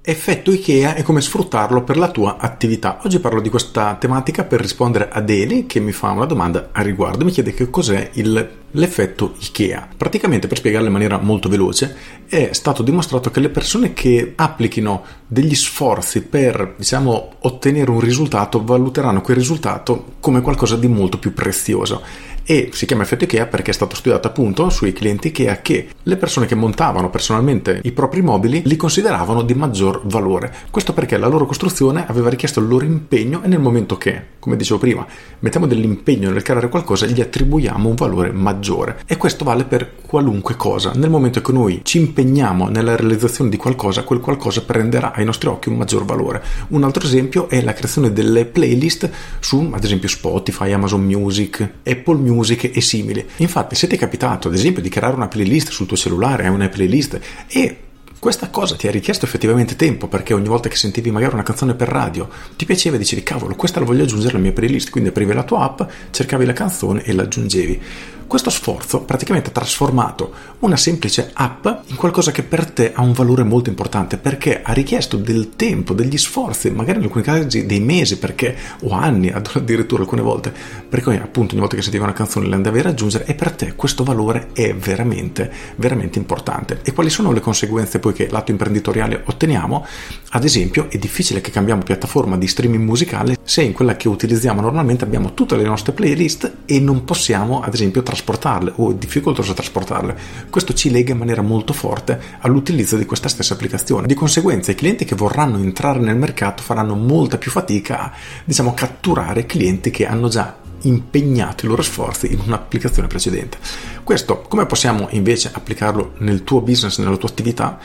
Effetto IKEA e come sfruttarlo per la tua attività. Oggi parlo di questa tematica per rispondere ad Eli che mi fa una domanda a riguardo. Mi chiede che cos'è il, l'effetto IKEA. Praticamente, per spiegarlo in maniera molto veloce, è stato dimostrato che le persone che applichino degli sforzi per, diciamo, ottenere un risultato valuteranno quel risultato come qualcosa di molto più prezioso e si chiama effetto IKEA perché è stato studiato appunto sui clienti IKEA che le persone che montavano personalmente i propri mobili li consideravano di maggior valore. Questo perché la loro costruzione aveva richiesto il loro impegno e nel momento che, come dicevo prima, mettiamo dell'impegno nel creare qualcosa, gli attribuiamo un valore maggiore. E questo vale per qualunque cosa. Nel momento che noi ci impegniamo nella realizzazione di qualcosa, quel qualcosa prenderà ai nostri occhi un maggior valore. Un altro esempio è la creazione delle playlist su, ad esempio, Spotify, Amazon Music, Apple Music musiche e simili. Infatti, se ti è capitato, ad esempio, di creare una playlist sul tuo cellulare, hai una playlist e questa cosa ti ha richiesto effettivamente tempo perché ogni volta che sentivi magari una canzone per radio ti piaceva e dicevi cavolo questa la voglio aggiungere alla mia playlist quindi aprivi la tua app cercavi la canzone e la aggiungevi questo sforzo praticamente ha trasformato una semplice app in qualcosa che per te ha un valore molto importante perché ha richiesto del tempo, degli sforzi, magari in alcuni casi dei mesi perché, o anni addirittura alcune volte, perché appunto ogni volta che sentivi una canzone la andavi a raggiungere e per te questo valore è veramente, veramente importante. E quali sono le conseguenze poi che lato imprenditoriale otteniamo? Ad esempio è difficile che cambiamo piattaforma di streaming musicale se in quella che utilizziamo normalmente abbiamo tutte le nostre playlist e non possiamo ad esempio trasformare trasportarle o difficoltoso trasportarle. Questo ci lega in maniera molto forte all'utilizzo di questa stessa applicazione. Di conseguenza i clienti che vorranno entrare nel mercato faranno molta più fatica a diciamo, catturare clienti che hanno già impegnato i loro sforzi in un'applicazione precedente. Questo come possiamo invece applicarlo nel tuo business, nella tua attività?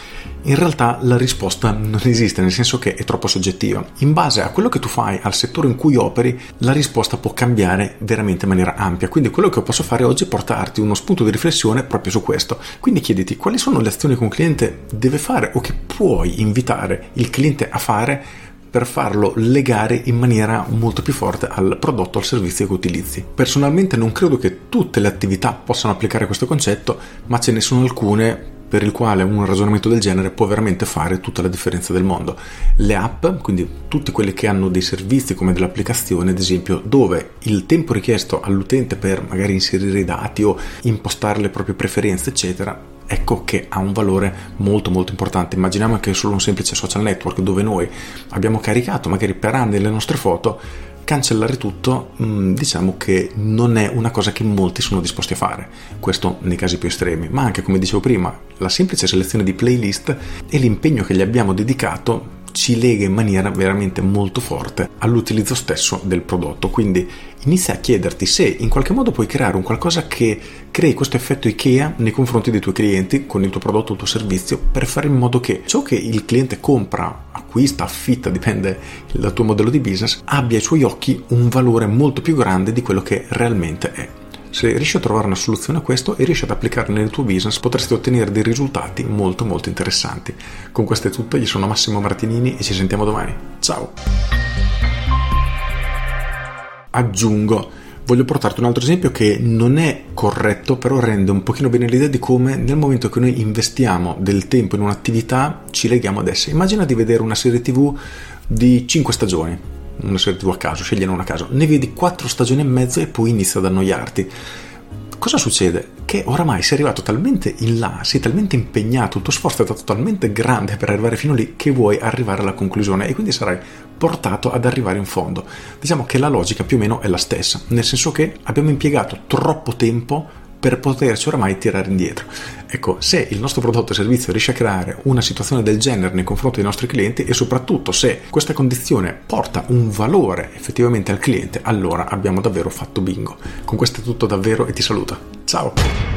In realtà la risposta non esiste, nel senso che è troppo soggettiva. In base a quello che tu fai, al settore in cui operi, la risposta può cambiare veramente in maniera ampia. Quindi quello che posso fare oggi è portarti uno spunto di riflessione proprio su questo. Quindi chiediti quali sono le azioni che un cliente deve fare o che puoi invitare il cliente a fare per farlo legare in maniera molto più forte al prodotto al servizio che utilizzi. Personalmente non credo che tutte le attività possano applicare questo concetto, ma ce ne sono alcune per il quale un ragionamento del genere può veramente fare tutta la differenza del mondo. Le app, quindi tutte quelle che hanno dei servizi come delle applicazioni, ad esempio, dove il tempo richiesto all'utente per magari inserire i dati o impostare le proprie preferenze, eccetera, ecco che ha un valore molto molto importante. Immaginiamo che solo un semplice social network dove noi abbiamo caricato magari per anni le nostre foto, cancellare tutto mm, diciamo che non è una cosa che molti sono disposti a fare, questo nei casi più estremi, ma anche come dicevo prima, la semplice selezione di playlist e l'impegno che gli abbiamo dedicato ci lega in maniera veramente molto forte all'utilizzo stesso del prodotto. Quindi inizia a chiederti se in qualche modo puoi creare un qualcosa che crei questo effetto IKEA nei confronti dei tuoi clienti con il tuo prodotto o il tuo servizio per fare in modo che ciò che il cliente compra, acquista, affitta, dipende dal tuo modello di business, abbia ai suoi occhi un valore molto più grande di quello che realmente è. Se riesci a trovare una soluzione a questo e riesci ad applicarla nel tuo business, potresti ottenere dei risultati molto molto interessanti. Con questo è tutto, io sono Massimo Martinini e ci sentiamo domani. Ciao! Aggiungo, voglio portarti un altro esempio che non è corretto, però rende un pochino bene l'idea di come nel momento che noi investiamo del tempo in un'attività ci leghiamo ad essa. Immagina di vedere una serie tv di 5 stagioni una serie tv a caso, scegliene una a caso, ne vedi quattro stagioni e mezzo e poi inizia ad annoiarti. Cosa succede? Che oramai sei arrivato talmente in là, sei talmente impegnato, il tuo sforzo è stato talmente grande per arrivare fino lì che vuoi arrivare alla conclusione e quindi sarai portato ad arrivare in fondo. Diciamo che la logica più o meno è la stessa, nel senso che abbiamo impiegato troppo tempo per poterci oramai tirare indietro. Ecco, se il nostro prodotto o servizio riesce a creare una situazione del genere nei confronti dei nostri clienti e soprattutto se questa condizione porta un valore effettivamente al cliente, allora abbiamo davvero fatto bingo. Con questo è tutto davvero e ti saluto. Ciao!